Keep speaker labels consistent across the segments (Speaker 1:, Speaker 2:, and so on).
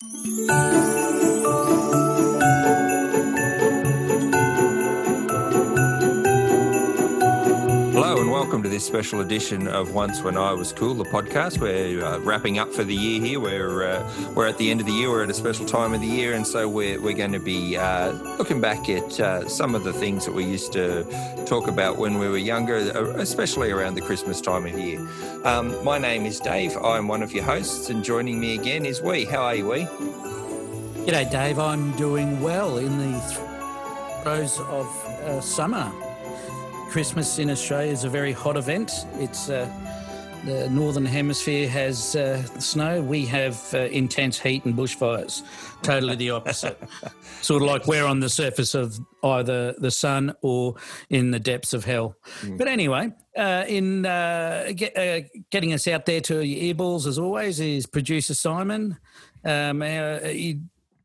Speaker 1: Hello this special edition of Once When I Was Cool, the podcast. We're uh, wrapping up for the year here. We're uh, we're at the end of the year. We're at a special time of the year, and so we're we're going to be uh, looking back at uh, some of the things that we used to talk about when we were younger, uh, especially around the Christmas time of year. Um, my name is Dave. I'm one of your hosts, and joining me again is Wee. How are you, Wee?
Speaker 2: G'day, Dave. I'm doing well in the throes of uh, summer. Christmas in Australia is a very hot event. It's uh, the northern hemisphere has uh, snow. We have uh, intense heat and bushfires. Totally the opposite. sort of like we're on the surface of either the sun or in the depths of hell. Mm. But anyway, uh, in uh, get, uh, getting us out there to your earballs as always is producer Simon. Um, he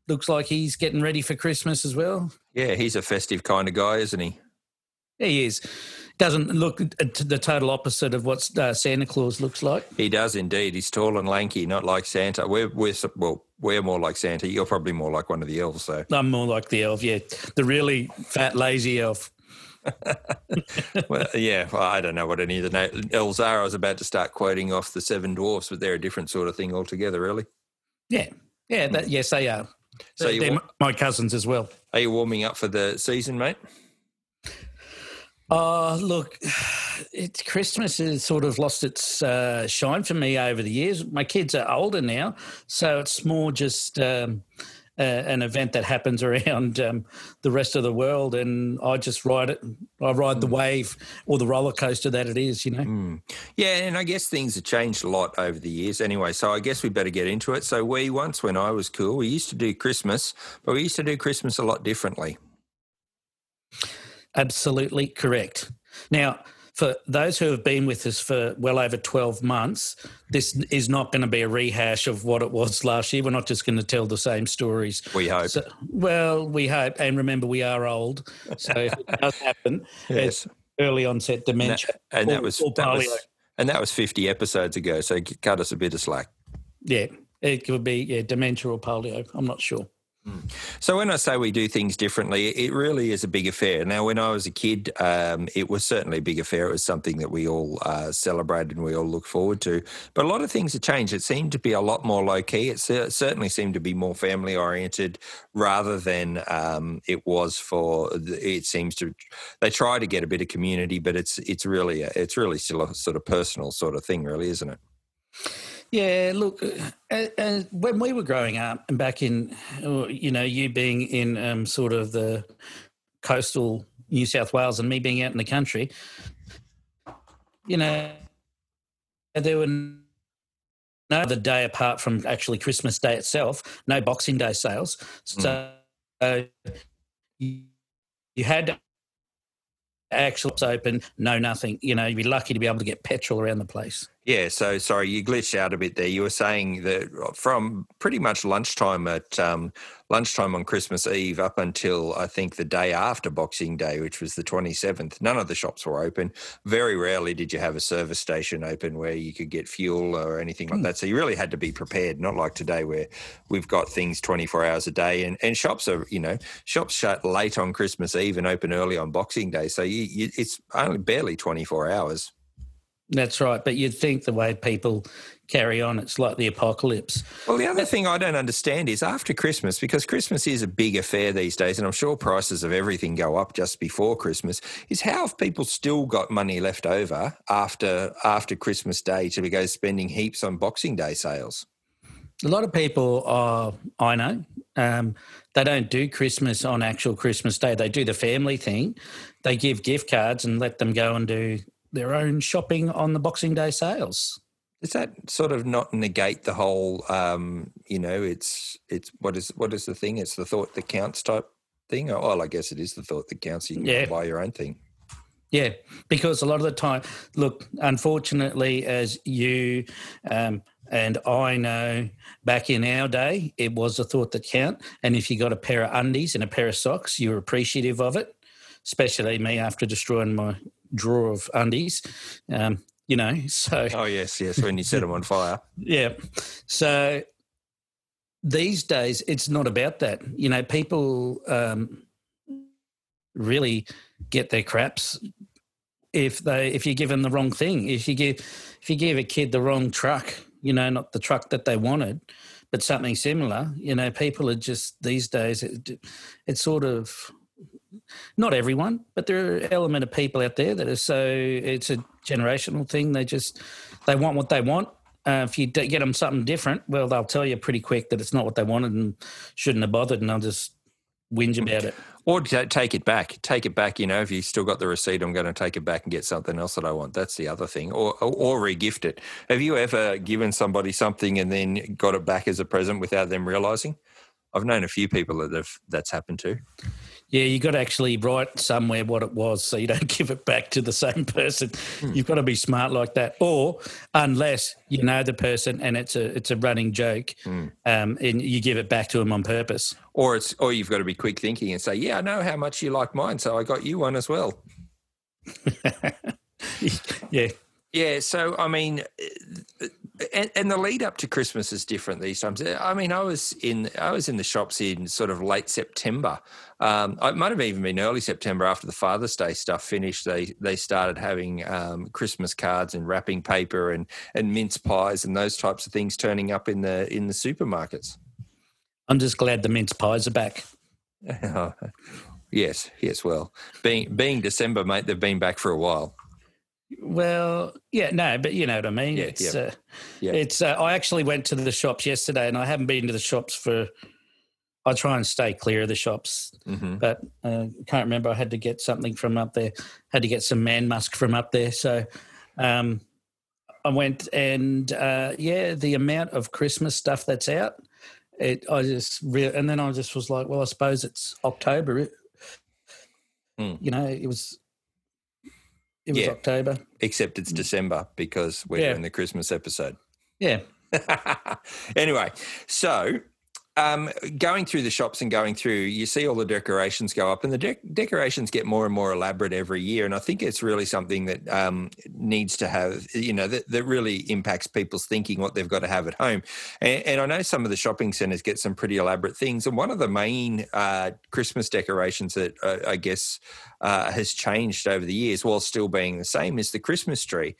Speaker 2: looks like he's getting ready for Christmas as well.
Speaker 1: Yeah, he's a festive kind of guy, isn't he?
Speaker 2: He is. Doesn't look the total opposite of what uh, Santa Claus looks like.
Speaker 1: He does indeed. He's tall and lanky, not like Santa. We're we're well, we're more like Santa. You're probably more like one of the elves, though.
Speaker 2: I'm more like the elf. Yeah, the really fat, lazy elf.
Speaker 1: well, yeah, well, I don't know what any of the elves are. I was about to start quoting off the seven dwarfs, but they're a different sort of thing altogether, really.
Speaker 2: Yeah, yeah, that, yes, they are. So they're, they're my cousins as well.
Speaker 1: Are you warming up for the season, mate?
Speaker 2: Oh, look, it's Christmas has sort of lost its uh, shine for me over the years. My kids are older now, so it's more just um, uh, an event that happens around um, the rest of the world, and I just ride it. I ride the hmm. wave or the roller coaster that it is, you know. Mm.
Speaker 1: Yeah, and I guess things have changed a lot over the years. Anyway, so I guess we better get into it. So we once, when I was cool, we used to do Christmas, but we used to do Christmas a lot differently.
Speaker 2: Absolutely correct. Now, for those who have been with us for well over 12 months, this is not going to be a rehash of what it was last year. We're not just going to tell the same stories.
Speaker 1: We hope. So,
Speaker 2: well, we hope. And remember, we are old. So if it does happen, yes. early onset dementia.
Speaker 1: And that, and or, that was, that was, and that was 50 episodes ago. So cut us a bit of slack.
Speaker 2: Yeah. It could be, yeah, dementia or polio. I'm not sure.
Speaker 1: So when I say we do things differently, it really is a big affair. Now, when I was a kid, um, it was certainly a big affair. It was something that we all uh, celebrated and we all look forward to. But a lot of things have changed. It seemed to be a lot more low key. It certainly seemed to be more family oriented rather than um, it was for. It seems to they try to get a bit of community, but it's it's really it's really still a sort of personal sort of thing, really, isn't it?
Speaker 2: Yeah, look, uh, uh, when we were growing up, and back in, uh, you know, you being in um, sort of the coastal New South Wales and me being out in the country, you know, there were no other day apart from actually Christmas Day itself, no Boxing Day sales. So mm. you, had actually open, no nothing. You know, you'd be lucky to be able to get petrol around the place.
Speaker 1: Yeah, so sorry, you glitched out a bit there. You were saying that from pretty much lunchtime at um, lunchtime on Christmas Eve up until I think the day after Boxing Day, which was the 27th, none of the shops were open. Very rarely did you have a service station open where you could get fuel or anything like hmm. that. So you really had to be prepared, not like today where we've got things 24 hours a day and, and shops are, you know, shops shut late on Christmas Eve and open early on Boxing Day. So you, you, it's only barely 24 hours.
Speaker 2: That's right. But you'd think the way people carry on, it's like the apocalypse.
Speaker 1: Well, the other thing I don't understand is after Christmas, because Christmas is a big affair these days, and I'm sure prices of everything go up just before Christmas, is how have people still got money left over after after Christmas Day to go spending heaps on Boxing Day sales?
Speaker 2: A lot of people are, I know, um, they don't do Christmas on actual Christmas Day. They do the family thing. They give gift cards and let them go and do their own shopping on the Boxing Day sales.
Speaker 1: Does that sort of not negate the whole? Um, you know, it's it's what is what is the thing? It's the thought that counts type thing. Oh, well, I guess it is the thought that counts. You can yeah. buy your own thing.
Speaker 2: Yeah, because a lot of the time, look, unfortunately, as you um, and I know back in our day, it was the thought that count. And if you got a pair of undies and a pair of socks, you were appreciative of it. Especially me after destroying my drawer of undies. Um, you know, so
Speaker 1: oh yes, yes, when you set them on fire.
Speaker 2: Yeah, so these days it's not about that. You know, people um, really get their craps if they if you give them the wrong thing. If you give if you give a kid the wrong truck, you know, not the truck that they wanted, but something similar. You know, people are just these days. It, it's sort of not everyone, but there are element of people out there that are so it's a generational thing. They just they want what they want. Uh, if you get them something different, well, they'll tell you pretty quick that it's not what they wanted and shouldn't have bothered, and they'll just whinge about it.
Speaker 1: Or take it back. Take it back. You know, if you still got the receipt, I'm going to take it back and get something else that I want. That's the other thing. Or or, or regift it. Have you ever given somebody something and then got it back as a present without them realizing? I've known a few people that have that's happened to.
Speaker 2: Yeah, you got to actually write somewhere what it was, so you don't give it back to the same person. Hmm. You've got to be smart like that, or unless you know the person and it's a it's a running joke, hmm. um, and you give it back to them on purpose.
Speaker 1: Or it's or you've got to be quick thinking and say, "Yeah, I know how much you like mine, so I got you one as well."
Speaker 2: yeah,
Speaker 1: yeah. So I mean, and, and, the lead up to Christmas is different these times. I mean, I was in I was in the shops in sort of late September. Um, it might have even been early September after the Father's Day stuff finished. They they started having um, Christmas cards and wrapping paper and and mince pies and those types of things turning up in the in the supermarkets.
Speaker 2: I'm just glad the mince pies are back.
Speaker 1: yes, yes. Well, being being December, mate, they've been back for a while.
Speaker 2: Well, yeah, no, but you know what I mean. Yeah, it's, yeah. Uh, yeah. it's. Uh, I actually went to the shops yesterday, and I haven't been to the shops for. I try and stay clear of the shops, mm-hmm. but uh, can't remember. I had to get something from up there. Had to get some man musk from up there, so um, I went and uh, yeah, the amount of Christmas stuff that's out. It, I just re- and then I just was like, well, I suppose it's October. Mm. You know, it was it was yeah. October.
Speaker 1: Except it's mm. December because we're yeah. doing the Christmas episode.
Speaker 2: Yeah.
Speaker 1: anyway, so um, going through the shops and going through, you see all the decorations go up, and the de- decorations get more and more elaborate every year. And I think it's really something that um, needs to have, you know, that, that, really impacts people's thinking what they've got to have at home. And, and I know some of the shopping centres get some pretty elaborate things. And one of the main uh, Christmas decorations that uh, I guess uh, has changed over the years, while still being the same, is the Christmas tree.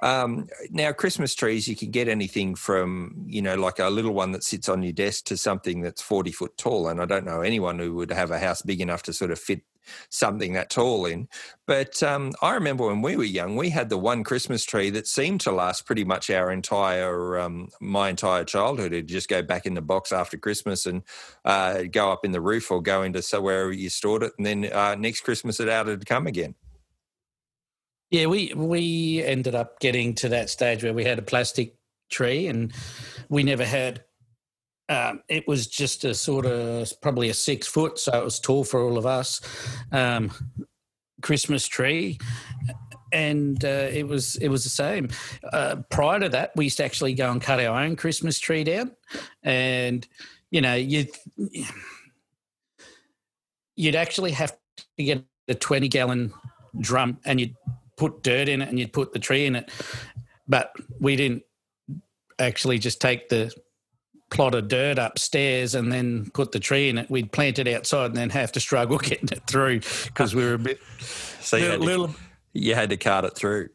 Speaker 1: Um, now, Christmas trees, you can get anything from, you know, like a little one that sits on your desk to something that's 40 foot tall. And I don't know anyone who would have a house big enough to sort of fit something that tall in. But um, I remember when we were young, we had the one Christmas tree that seemed to last pretty much our entire, um, my entire childhood. It'd just go back in the box after Christmas and uh, go up in the roof or go into somewhere you stored it. And then uh, next Christmas it out, it'd come again.
Speaker 2: Yeah, we we ended up getting to that stage where we had a plastic tree, and we never had. Um, it was just a sort of probably a six foot, so it was tall for all of us. Um, Christmas tree, and uh, it was it was the same. Uh, prior to that, we used to actually go and cut our own Christmas tree down, and you know you you'd actually have to get a twenty gallon drum, and you'd put dirt in it and you'd put the tree in it. But we didn't actually just take the plot of dirt upstairs and then put the tree in it. We'd plant it outside and then have to struggle getting it through because we were a bit
Speaker 1: so little, little you had to cart it through.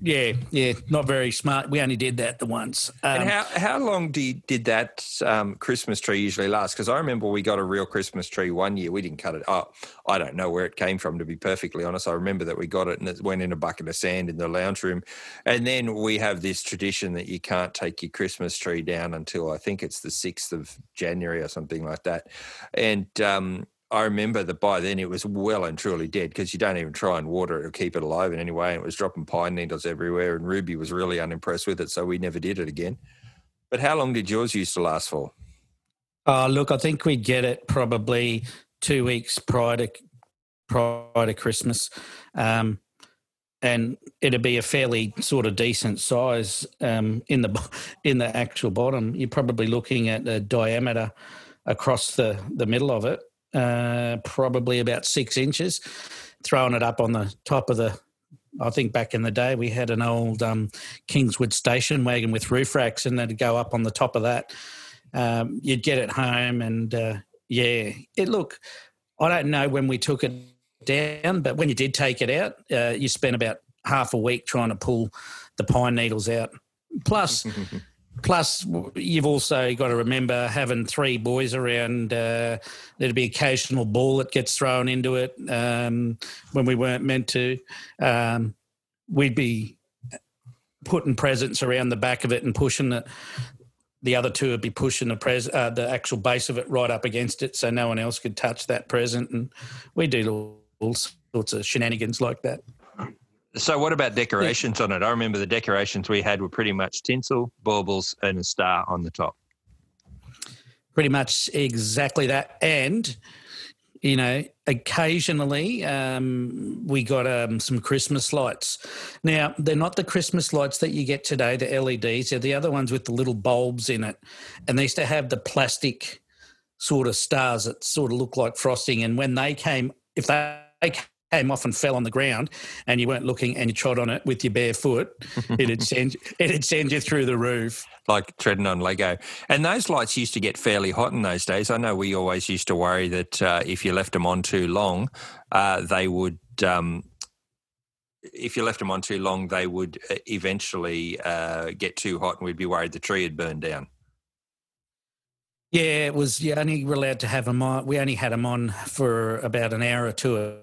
Speaker 2: Yeah, yeah, not very smart. We only did that the once.
Speaker 1: Um, and how how long did did that um, Christmas tree usually last? Because I remember we got a real Christmas tree one year. We didn't cut it. Oh, I don't know where it came from. To be perfectly honest, I remember that we got it and it went in a bucket of sand in the lounge room. And then we have this tradition that you can't take your Christmas tree down until I think it's the sixth of January or something like that. And um, I remember that by then it was well and truly dead because you don't even try and water it or keep it alive in any way. And it was dropping pine needles everywhere. And Ruby was really unimpressed with it. So we never did it again. But how long did yours used to last for?
Speaker 2: Uh, look, I think we'd get it probably two weeks prior to, prior to Christmas. Um, and it'd be a fairly sort of decent size um, in the in the actual bottom. You're probably looking at a diameter across the, the middle of it uh, probably about six inches, throwing it up on the top of the. I think back in the day we had an old um, Kingswood station wagon with roof racks, and they'd go up on the top of that. um, you'd get it home, and uh, yeah, it look. I don't know when we took it down, but when you did take it out, uh, you spent about half a week trying to pull the pine needles out. Plus, plus you've also got to remember having three boys around. Uh, there'd be occasional ball that gets thrown into it um, when we weren't meant to. Um, we'd be putting presents around the back of it and pushing it. The other two would be pushing the pres uh, the actual base of it right up against it, so no one else could touch that present. And we do all sorts of shenanigans like that.
Speaker 1: So, what about decorations yeah. on it? I remember the decorations we had were pretty much tinsel, baubles, and a star on the top.
Speaker 2: Pretty much exactly that. And you know, occasionally um, we got um, some Christmas lights. Now, they're not the Christmas lights that you get today, the LEDs. They're the other ones with the little bulbs in it. And they used to have the plastic sort of stars that sort of look like frosting. And when they came, if they came off and fell on the ground and you weren't looking and you trod on it with your bare foot, it'd send it'd send you through the roof.
Speaker 1: Like treading on Lego. And those lights used to get fairly hot in those days. I know we always used to worry that uh, if you left them on too long, uh, they would. Um, if you left them on too long, they would uh, eventually uh, get too hot, and we'd be worried the tree had burned down.
Speaker 2: Yeah, it was. You only were allowed to have them on. We only had them on for about an hour or two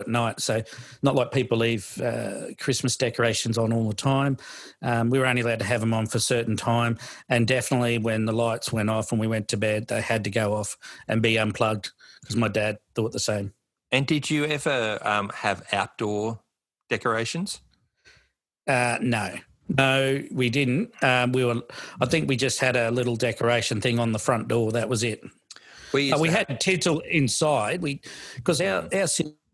Speaker 2: at night. So, not like people leave uh, Christmas decorations on all the time. Um, we were only allowed to have them on for a certain time. And definitely when the lights went off and we went to bed, they had to go off and be unplugged because my dad thought the same.
Speaker 1: And did you ever um, have outdoor decorations?
Speaker 2: Uh, no. No, we didn't. Um, we were. I think we just had a little decoration thing on the front door. That was it. We, uh, we had tinsel inside. We because our our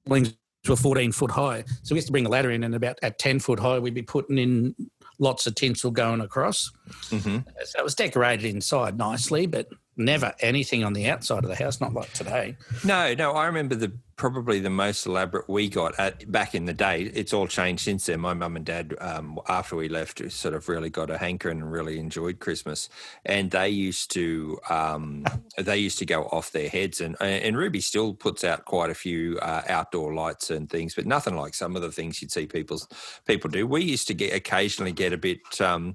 Speaker 2: siblings were 14 foot high. So we used to bring a ladder in, and about at 10 foot high, we'd be putting in lots of tinsel going across. Mm-hmm. So it was decorated inside nicely, but never anything on the outside of the house, not like today.
Speaker 1: No, no, I remember the probably the most elaborate we got at back in the day. It's all changed since then. My mum and dad, um, after we left, sort of really got a hankering and really enjoyed Christmas. And they used to um, they used to go off their heads. And and Ruby still puts out quite a few uh, outdoor lights and things, but nothing like some of the things you'd see people people do. We used to get occasionally get a bit. Um,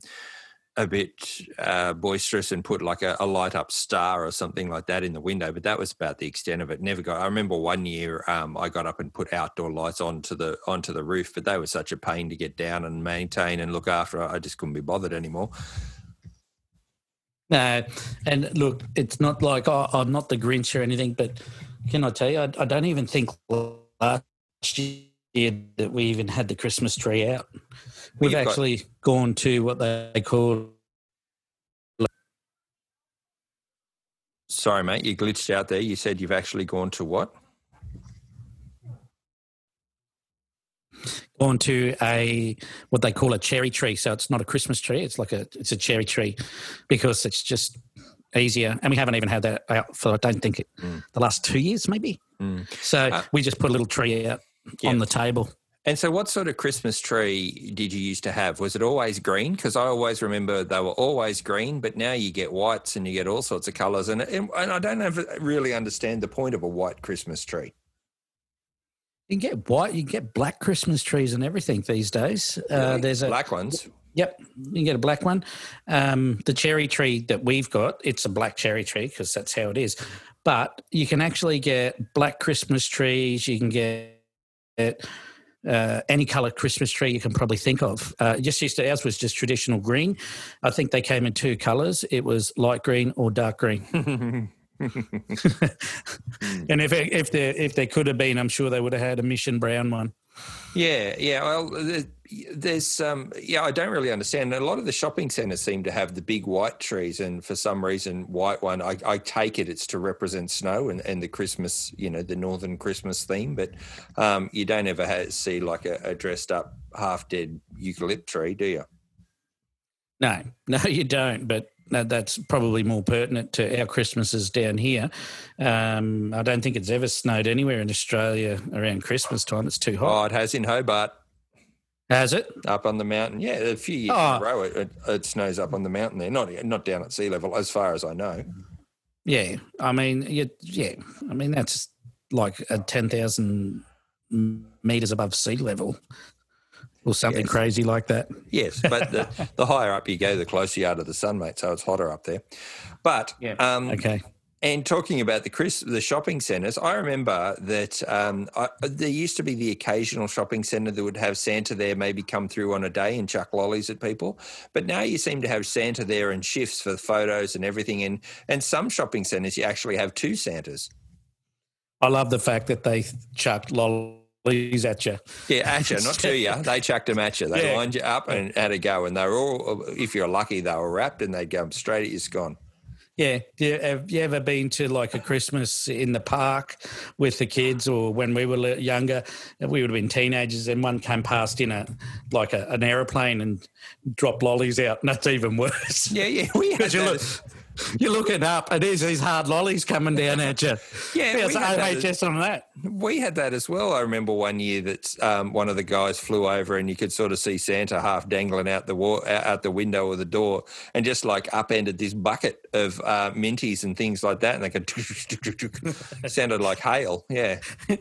Speaker 1: a bit uh, boisterous and put like a, a, light up star or something like that in the window, but that was about the extent of it. Never got. I remember one year um, I got up and put outdoor lights onto the onto the roof, but they were such a pain to get down and maintain and look after. I just couldn't be bothered anymore.
Speaker 2: No, and look, it's not like I'm not the Grinch or anything, but can I tell you, I, I don't even think last year that we even had the Christmas tree out. We've actually got... gone to what they call.
Speaker 1: Sorry, mate, you glitched out there. You said you've actually gone to what?
Speaker 2: Gone to a what they call a cherry tree. So it's not a Christmas tree. It's like a it's a cherry tree because it's just easier. And we haven't even had that out for I don't think it, mm. the last two years maybe. Mm. So uh, we just put a little tree out yeah. on the table.
Speaker 1: And so, what sort of Christmas tree did you used to have? Was it always green? Because I always remember they were always green, but now you get whites and you get all sorts of colours. And, and, I don't ever really understand the point of a white Christmas tree.
Speaker 2: You can get white, you can get black Christmas trees and everything these days.
Speaker 1: Uh, there's a black ones.
Speaker 2: Yep, you can get a black one. Um, the cherry tree that we've got, it's a black cherry tree because that's how it is. But you can actually get black Christmas trees. You can get uh, any color Christmas tree you can probably think of. Uh, just used to ours was just traditional green. I think they came in two colors. It was light green or dark green. and if if there if there could have been, I'm sure they would have had a mission brown one.
Speaker 1: Yeah, yeah. Well, there's um, yeah. I don't really understand. A lot of the shopping centres seem to have the big white trees, and for some reason, white one. I, I take it it's to represent snow and, and the Christmas, you know, the northern Christmas theme. But um, you don't ever have, see like a, a dressed up, half dead eucalypt tree, do you?
Speaker 2: No, no, you don't. But that's probably more pertinent to our Christmases down here. Um, I don't think it's ever snowed anywhere in Australia around Christmas time. It's too hot.
Speaker 1: Oh, it has in Hobart.
Speaker 2: Has it?
Speaker 1: up on the mountain. Yeah, a few years
Speaker 2: Oh.
Speaker 1: in a row, it, it, it snows up on the mountain there. Not not down at sea level, as far as I know.
Speaker 2: Yeah. I mean, you, yeah. I mean, that's like a 10,000 meters above sea level or something
Speaker 1: Yes.
Speaker 2: crazy like that.
Speaker 1: Yes, but the, the higher up you go, the closer you are to the sun, mate. So it's hotter up there. But
Speaker 2: Yeah.
Speaker 1: um,
Speaker 2: Okay.
Speaker 1: And talking about the Chris, the shopping centres, I remember that um, I, there used to be the occasional shopping centre that would have Santa there, maybe come through on a day and chuck lollies at people. But now you seem to have Santa there in shifts for the photos and everything. And and some shopping centres you actually have two Santas.
Speaker 2: I love the fact that they chucked lollies at you.
Speaker 1: Yeah, at you, not to you. They chucked them at you. They
Speaker 2: Yeah.
Speaker 1: lined you up and had a go. And they were all, if you're lucky, they were wrapped and they'd go straight at your scone.
Speaker 2: Yeah. Do you, have you ever been to like a Christmas in the park with the kids or when we were younger, we would have been teenagers and one came past in a, like a, an aeroplane and dropped lollies out. And that's even worse.
Speaker 1: Yeah, yeah. We
Speaker 2: Because you look, you're looking up and there's these hard lollies coming down at you.
Speaker 1: Yeah,
Speaker 2: it's
Speaker 1: had that as-
Speaker 2: OHS on that.
Speaker 1: We had that as well. I remember one year that um, one of the guys flew over and you could sort of see Santa half dangling out the wall, out the window or the door, and just like upended this bucket of uh, minties and things like that, and they could sounded like hail. Yeah,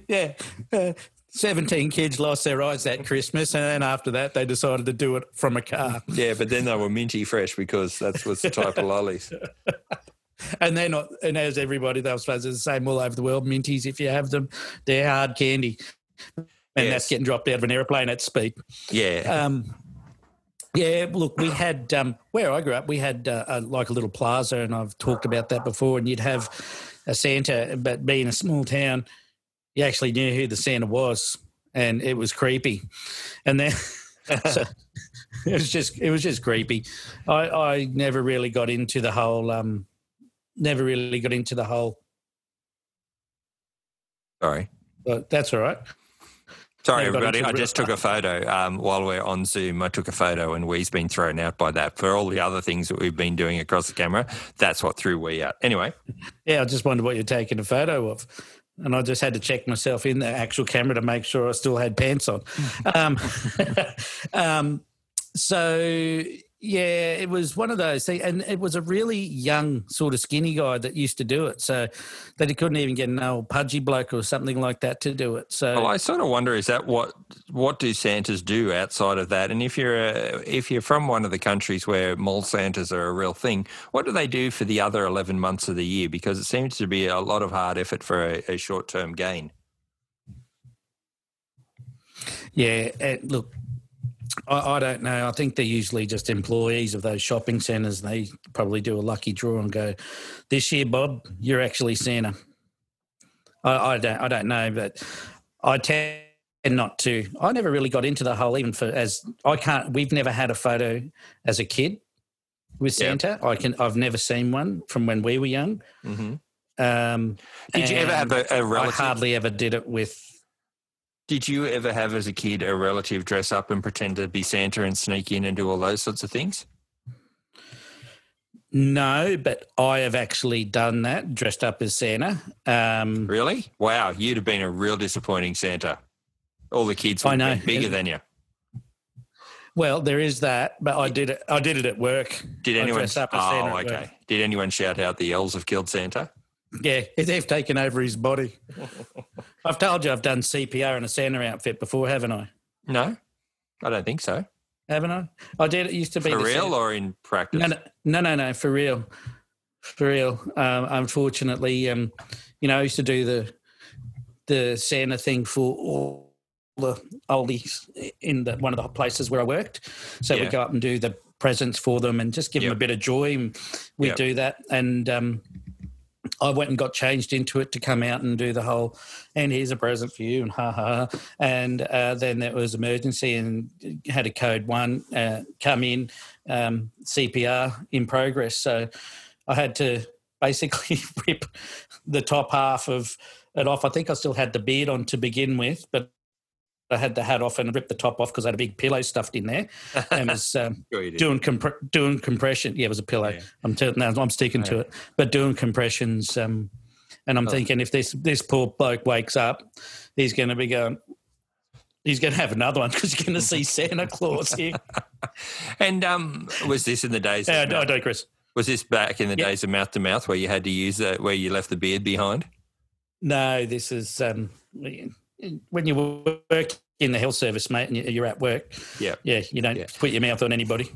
Speaker 2: yeah. Uh, 17 kids lost their eyes that Christmas, and then after that, they decided to do it from a car.
Speaker 1: yeah, but then they were minty fresh because that's what's the type of lollies.
Speaker 2: And they're not, and as everybody, they're supposed to the same all over the world. Minties, if you have them, they're hard candy. And
Speaker 1: Yes.
Speaker 2: that's getting dropped out of an aeroplane at speed.
Speaker 1: Yeah,
Speaker 2: Um, yeah, look, we had um, where I grew up, we had uh, a, like a little plaza, and I've talked about that before. And you'd have a Santa, but being a small town, you actually knew who the Santa was, and it was creepy. And then so it was just it was just creepy. I, I never really got into the whole um, never really got into the whole.
Speaker 1: sorry.
Speaker 2: But that's all right.
Speaker 1: Sorry, everybody. I just took a photo um, while we're on Zoom. I took a photo, and Wee's been thrown out by that. For all the other things that we've been doing across the camera, that's what threw we out. Anyway,
Speaker 2: Yeah, I just wondered what you're taking a photo of. And I just had to check myself in the actual camera to make sure I still had pants on. um, um, so, yeah, it was one of those things. And it was a really young, sort of skinny guy that used to do it. So that he couldn't even get an old pudgy bloke or something like that to do it. So,
Speaker 1: Well, I sort of wonder is that what what do Santas do outside of that? And if you're a, if you're from one of the countries where mall Santas are a real thing, what do they do for the other eleven months of the year? Because it seems to be a lot of hard effort for a, a short term gain.
Speaker 2: Yeah, and look, I, I don't know. I think they're usually just employees of those shopping centres. They probably do a lucky draw and go, "This year, Bob, you're actually Santa." I, I don't, I don't know, but I tend not to. I never really got into the whole, even for as I can't. We've never had a photo as a kid with
Speaker 1: Yeah.
Speaker 2: Santa. I can. I've never seen one from when we were young.
Speaker 1: hmm
Speaker 2: Um,
Speaker 1: Did you ever have a, a
Speaker 2: I
Speaker 1: relative?
Speaker 2: hardly ever did it with
Speaker 1: Did you ever have as a kid a relative dress up and pretend to be Santa and sneak in and do all those sorts of things?
Speaker 2: No, but I have actually done that, dressed up as Santa. Um,
Speaker 1: Really? Wow, you'd have been a real disappointing Santa. All the kids
Speaker 2: I
Speaker 1: would
Speaker 2: know.
Speaker 1: have been bigger than you.
Speaker 2: well, there is that, but I did it. I did it at work.
Speaker 1: Did anyone?
Speaker 2: dressed up as Santa
Speaker 1: oh, okay.
Speaker 2: work.
Speaker 1: Did anyone shout out the elves have killed Santa?
Speaker 2: Yeah, they've taken over his body. I've told you I've done CPR in a Santa outfit before, haven't I?
Speaker 1: No, I don't think so.
Speaker 2: Haven't I? I did. It used to be
Speaker 1: For real
Speaker 2: Santa-
Speaker 1: or in practice?
Speaker 2: No, no, no, no, for real, for real. Um, unfortunately, um, you know, I used to do the the Santa thing for all the oldies in the, one of the places where I worked. So
Speaker 1: Yeah.
Speaker 2: we go up and do the presents for them and just give them a bit of joy. We
Speaker 1: Yep.
Speaker 2: do that, and um, I went and got changed into it to come out and do the whole. And here's a present for you, and ha ha. And uh, then there was emergency, and had a code one uh, come in um, CPR in progress. So I had to basically rip the top half of it off. I think I still had the beard on to begin with, but I had the hat off and ripped the top off because I had a big pillow stuffed in there and was um,
Speaker 1: Sure
Speaker 2: doing compre- doing compression. Yeah, it was a pillow.
Speaker 1: Yeah.
Speaker 2: I'm t- no, I'm sticking to it, but doing compressions. Um, and I'm
Speaker 1: Oh.
Speaker 2: thinking if this this poor bloke wakes up, he's going to be going. he's going to have another one because you're going to see Santa Claus here.
Speaker 1: and um, was this in the days?
Speaker 2: Uh, I digress.
Speaker 1: Was this back in the
Speaker 2: Yep.
Speaker 1: days of mouth to mouth where you had to use that, where you left the beard behind?
Speaker 2: No, this is um, when you work in the health service, mate, and you- you're at work.
Speaker 1: Yeah.
Speaker 2: Yeah, you don't
Speaker 1: Yeah.
Speaker 2: put your mouth on anybody.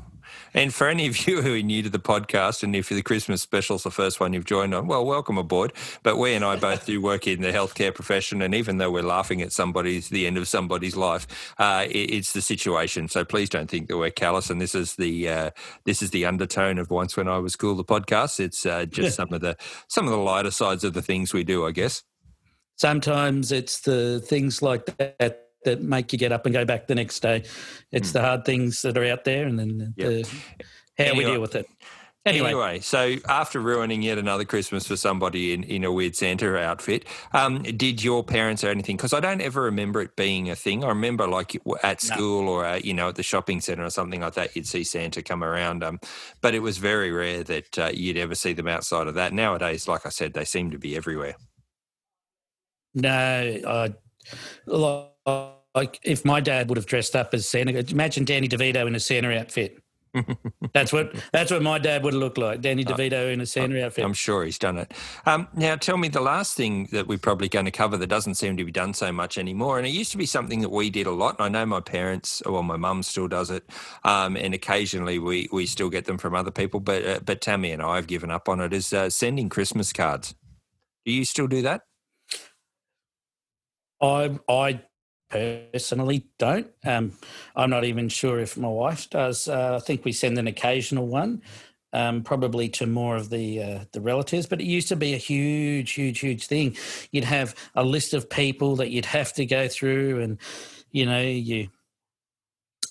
Speaker 1: And for any of you who are new to the podcast, and if the Christmas special's the first one you've joined on, well, welcome aboard. But Wee and I both do work in the healthcare profession, and even though we're laughing at somebody's the end of somebody's life, uh, it, it's the situation. So please don't think that we're callous. And this is the uh, this is the undertone of once when I was cool. The podcast. It's uh, just some of the some of the lighter sides of the things we do, I guess.
Speaker 2: Sometimes it's the things like that that make you get up and go back the next day. It's the hard things that are out there, and then
Speaker 1: Yep.
Speaker 2: the, how we deal with it. Anyway,
Speaker 1: Anyway, so after ruining yet another Christmas for somebody in, in a weird Santa outfit, um, did your parents or anything? Because I don't ever remember it being a thing. I remember like at
Speaker 2: No.
Speaker 1: school or uh, you know at the shopping centre or something like that, you'd see Santa come around. Um, but it was very rare that uh, you'd ever see them outside of that. Nowadays, like I said, they seem to be everywhere.
Speaker 2: no, I like if my dad would have dressed up as Santa. Imagine Danny DeVito in a Santa outfit. That's what that's what my dad would have looked like. Danny DeVito in a Santa outfit.
Speaker 1: I'm sure he's done it. Um, now, tell me the last thing that we're probably going to cover that doesn't seem to be done so much anymore. And it used to be something that we did a lot. And I know my parents, well, my mum still does it. Um, and occasionally we, we still get them from other people. But, uh, but Tammy and I have given up on it is uh, sending Christmas cards. Do you still do that?
Speaker 2: I I personally don't. Um, I'm not even sure if my wife does. Uh, I think we send an occasional one, um, probably to more of the uh, the relatives. But it used to be a huge, huge, huge thing. You'd have a list of people that you'd have to go through, and you know you.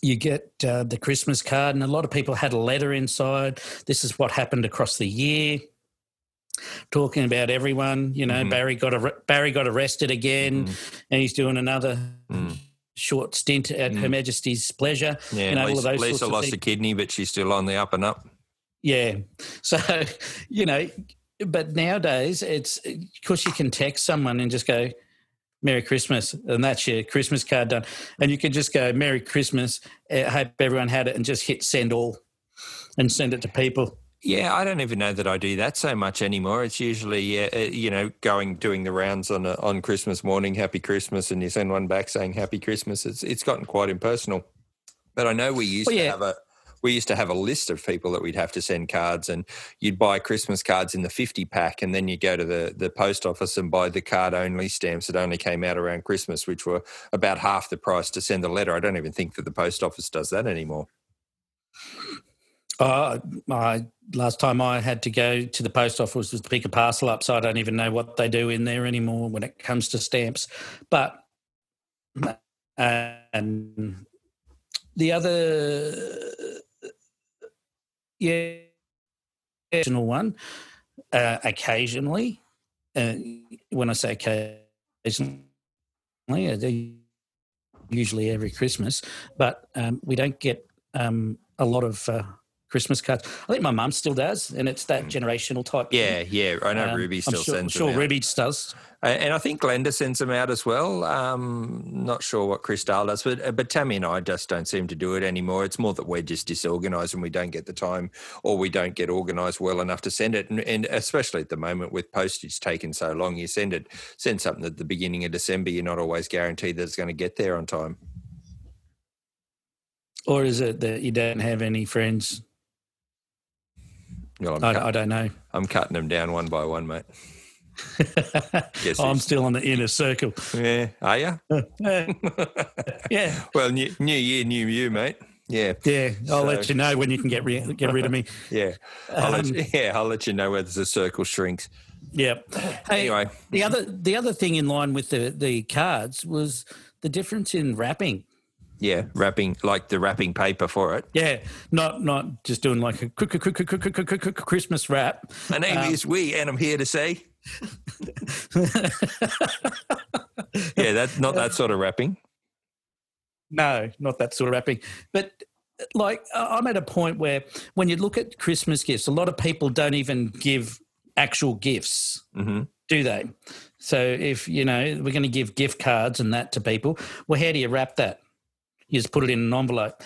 Speaker 2: You get uh, the Christmas card, and a lot of people had a letter inside. This is what happened across the year. Talking about everyone, you know,
Speaker 1: Mhm.
Speaker 2: Barry got ar- Barry got arrested again
Speaker 1: Mm,
Speaker 2: and he's doing another
Speaker 1: mm.
Speaker 2: short stint at Her
Speaker 1: Mm.
Speaker 2: Majesty's pleasure.
Speaker 1: Yeah,
Speaker 2: You know, all of
Speaker 1: Lisa,
Speaker 2: those
Speaker 1: Lisa lost a kidney, but she's still on the up and up.
Speaker 2: Yeah. So, you know, but nowadays it's because you can text someone and just go, Merry Christmas, and that's your Christmas card done. And you can just go, Merry Christmas. I hope everyone had it and just hit send all and send it to people.
Speaker 1: Yeah, I don't even know that I do that so much anymore. It's usually, uh, you know, going doing the rounds on a, on Christmas morning, Happy Christmas, and you send one back saying Happy Christmas. It's it's gotten quite impersonal. But I know we used
Speaker 2: Well,
Speaker 1: to have a we used to have a list of people that we'd have to send cards, and you'd buy Christmas cards in the fifty pack, and then you go to the the post office and buy the card only stamps that only came out around Christmas, which were about half the price to send a letter. I don't even think that the post office does that anymore.
Speaker 2: Uh, I, last time I had to go to the post office was to pick a parcel up, so I don't even know what they do in there anymore when it comes to stamps. But and the other, yeah, occasional one, uh, occasionally. Uh, when I say occasionally, uh, usually every Christmas, but um, we don't get um, a lot of uh, Christmas cards. I think my mum still does, and it's that generational type. thing.
Speaker 1: Yeah, yeah. I know
Speaker 2: Um,
Speaker 1: Ruby
Speaker 2: I'm
Speaker 1: still
Speaker 2: sure,
Speaker 1: sends
Speaker 2: sure
Speaker 1: them out.
Speaker 2: Ruby does.
Speaker 1: Uh, And I think Glenda sends them out as well. Um, not sure what Cristal does, but uh, but Tammy and I just don't seem to do it anymore. It's more that we're just disorganised and we don't get the time, or we don't get organised well enough to send it. And, and especially at the moment with postage taking so long, you send it send something at the beginning of December. You're not always guaranteed that it's going to get there on time.
Speaker 2: Or is it that you don't have any friends?
Speaker 1: Well, I'm,
Speaker 2: I, don't know.
Speaker 1: I'm cutting them down one by one, mate.
Speaker 2: I'm still on the inner circle.
Speaker 1: Yeah, are you?
Speaker 2: yeah,
Speaker 1: well, new, new year, new you, mate. Yeah,
Speaker 2: yeah. I'll let you know when you can get rid get rid of me.
Speaker 1: yeah. I'll let
Speaker 2: Um,
Speaker 1: you, yeah, I'll let you know whether the circle shrinks.
Speaker 2: Yeah. Hey,
Speaker 1: Anyway,
Speaker 2: the other the other thing in line with the the cards was the difference in wrapping.
Speaker 1: Yeah, wrapping like the wrapping paper for it.
Speaker 2: Yeah, not not just doing like a quick, quick, quick, quick, quick, quick, Christmas wrap.
Speaker 1: My name
Speaker 2: Um,
Speaker 1: is Wee, and I'm here to say, yeah, that's not that sort of wrapping.
Speaker 2: No, not that sort of wrapping. But like, I'm at a point where when you look at Christmas gifts, a lot of people don't even give actual gifts,
Speaker 1: hmm
Speaker 2: do they? So if you know we're going to give gift cards and that to people, well, how do you wrap that? You just put it in an envelope.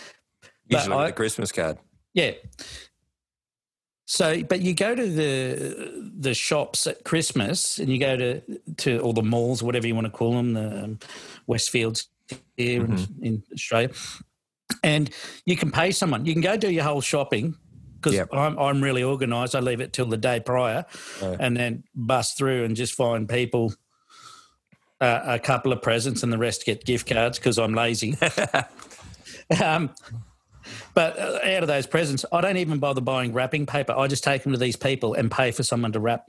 Speaker 1: Usually a Christmas card.
Speaker 2: Yeah. So, but you go to the the shops at Christmas, and you go to to all the malls, whatever you want to call them, the um, Westfields here mm-hmm. in, in Australia, and you can pay someone. You can go do your whole shopping because yep. I'm, I'm really organised. I leave it till the day prior, and then bust through and just find people uh, a couple of presents, and the rest get gift cards because I'm lazy. um, but uh, out of those presents, I don't even bother buying wrapping paper. I just take them to these people and pay for someone to wrap.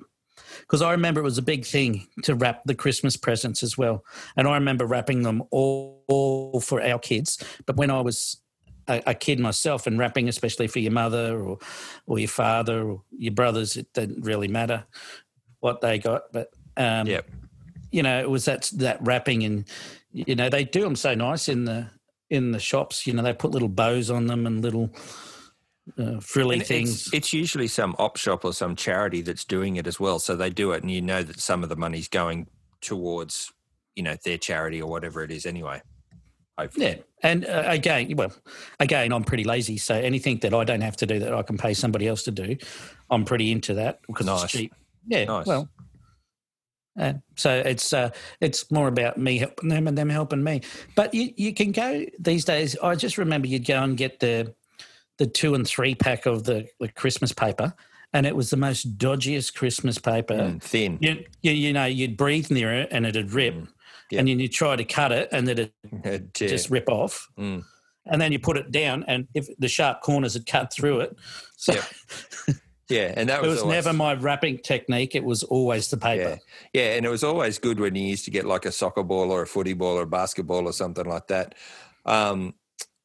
Speaker 2: Because I remember it was a big thing to wrap the Christmas presents as well. And I remember wrapping them all, all for our kids. But when I was a, a, kid myself and wrapping, especially for your mother or, or your father or your brothers, it didn't really matter what they got. But, um. You know, it was that, that wrapping and, you know, they do them so nice in the in the shops. You know, they put little bows on them and little uh, frilly and things.
Speaker 1: It's, it's, usually some op shop or some charity that's doing it as well. So they do it, and you know that some of the money's going towards you know their charity or whatever it is anyway.
Speaker 2: Hopefully. Yeah, and uh, again, well, again, I'm pretty lazy, so anything that I don't have to do that I can pay somebody else to do, I'm pretty into that because nice. it's cheap. Yeah, nice. well, uh, so it's uh, it's more about me helping them and them helping me. But you, you can go these days. I just remember you'd go and get the the two and three pack of the, the Christmas paper, and it was the most dodgiest Christmas paper.
Speaker 1: Mm, thin.
Speaker 2: You, you, you, know, you'd breathe near it and it'd rip, mm, and then you try to cut it and then it just rip off.
Speaker 1: Mm.
Speaker 2: And then you put it down, and if the sharp corners had cut through it, so
Speaker 1: yep. Yeah, and that
Speaker 2: was,
Speaker 1: it was
Speaker 2: always, never my wrapping technique. It was always the paper.
Speaker 1: Yeah. yeah, and it was always good when you used to get like a soccer ball or a footy ball or a basketball or something like that. Um,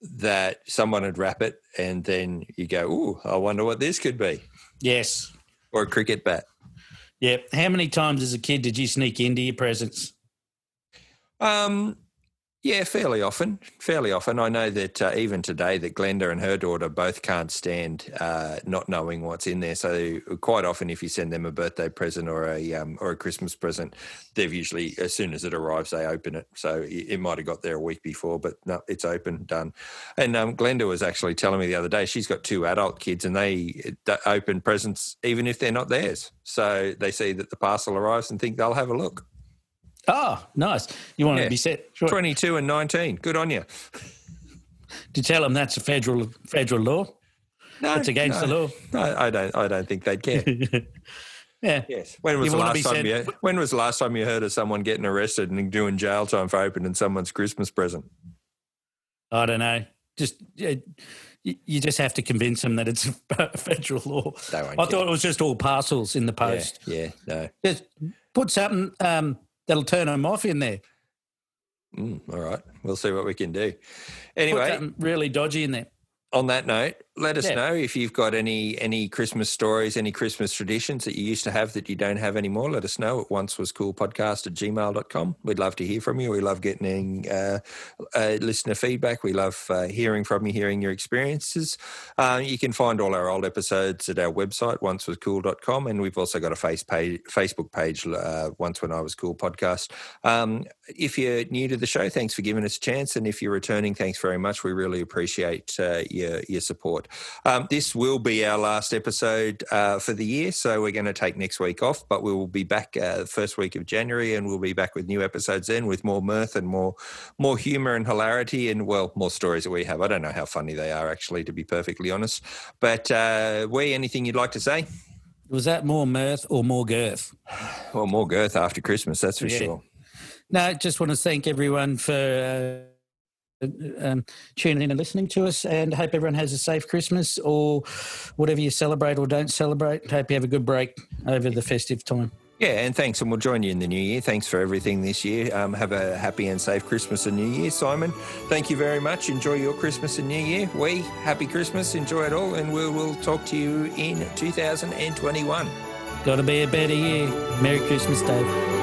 Speaker 1: that someone would wrap it, and then you go, "Ooh, I wonder what this could be."
Speaker 2: Yes,
Speaker 1: or a cricket bat.
Speaker 2: Yeah. How many times as a kid did you sneak into your presents?
Speaker 1: Um, yeah, fairly often. Fairly often. I know that uh, even today, that Glenda and her daughter both can't stand uh, not knowing what's in there. So quite often, if you send them a birthday present or a um, or a Christmas present, they've usually as soon as it arrives, they open it. So it might have got there a week before, but no, it's open, done. And um, Glenda was actually telling me the other day she's got two adult kids and they open presents even if they're not theirs. So they see that the parcel arrives and think they'll have a look.
Speaker 2: Oh, nice. You want yeah. to be set.
Speaker 1: Sure. 22 and 19. Good on you.
Speaker 2: Do you tell them that's a federal federal law? No, it's against
Speaker 1: no,
Speaker 2: the law.
Speaker 1: No, I don't. I don't think they'd care.
Speaker 2: yeah.
Speaker 1: Yes. When was you the last time said, you? When was the last time you heard of someone getting arrested and doing jail time for opening someone's Christmas present?
Speaker 2: I don't know. Just you just have to convince them that it's a federal law. I care. thought it was just all parcels in the post.
Speaker 1: Yeah. yeah no.
Speaker 2: Just put something. Um, that'll turn them off in there.
Speaker 1: Mm, all right, we'll see what we can do. Anyway,
Speaker 2: really dodgy in there
Speaker 1: on that note, let us yeah. know if you've got any any Christmas stories, any Christmas traditions that you used to have that you don't have anymore. Let us know at once was cool podcast at gmail.com. We'd love to hear from you. We love getting uh, uh, listener feedback. We love uh, hearing from you, hearing your experiences. Uh, you can find all our old episodes at our website, oncewascool.com. And we've also got a face page, Facebook page, uh, Once When I Was Cool podcast. Um, if you're new to the show, thanks for giving us a chance. And if you're returning, thanks very much. We really appreciate uh, your, your support. Um, this will be our last episode uh, for the year, so we're going to take next week off, but we will be back uh, the first week of January, and we'll be back with new episodes then with more mirth and more more humour and hilarity, and well, more stories that we have. I don't know how funny they are actually, to be perfectly honest. But uh, we, anything you'd like to say?
Speaker 2: Was that more mirth or more girth?
Speaker 1: Well, more girth after Christmas, that's for yeah. sure.
Speaker 2: No, just want to thank everyone for uh, um, tuning in and listening to us. And hope everyone has a safe Christmas or whatever you celebrate or don't celebrate. Hope you have a good break over the festive time.
Speaker 1: Yeah, and thanks, and we'll join you in the new year. Thanks for everything this year. Um, have a happy and safe Christmas and New Year, Simon. Thank you very much. Enjoy your Christmas and New Year. We happy Christmas, enjoy it all, and we will talk to you in 2021.
Speaker 2: Got to be a better year. Merry Christmas, Dave.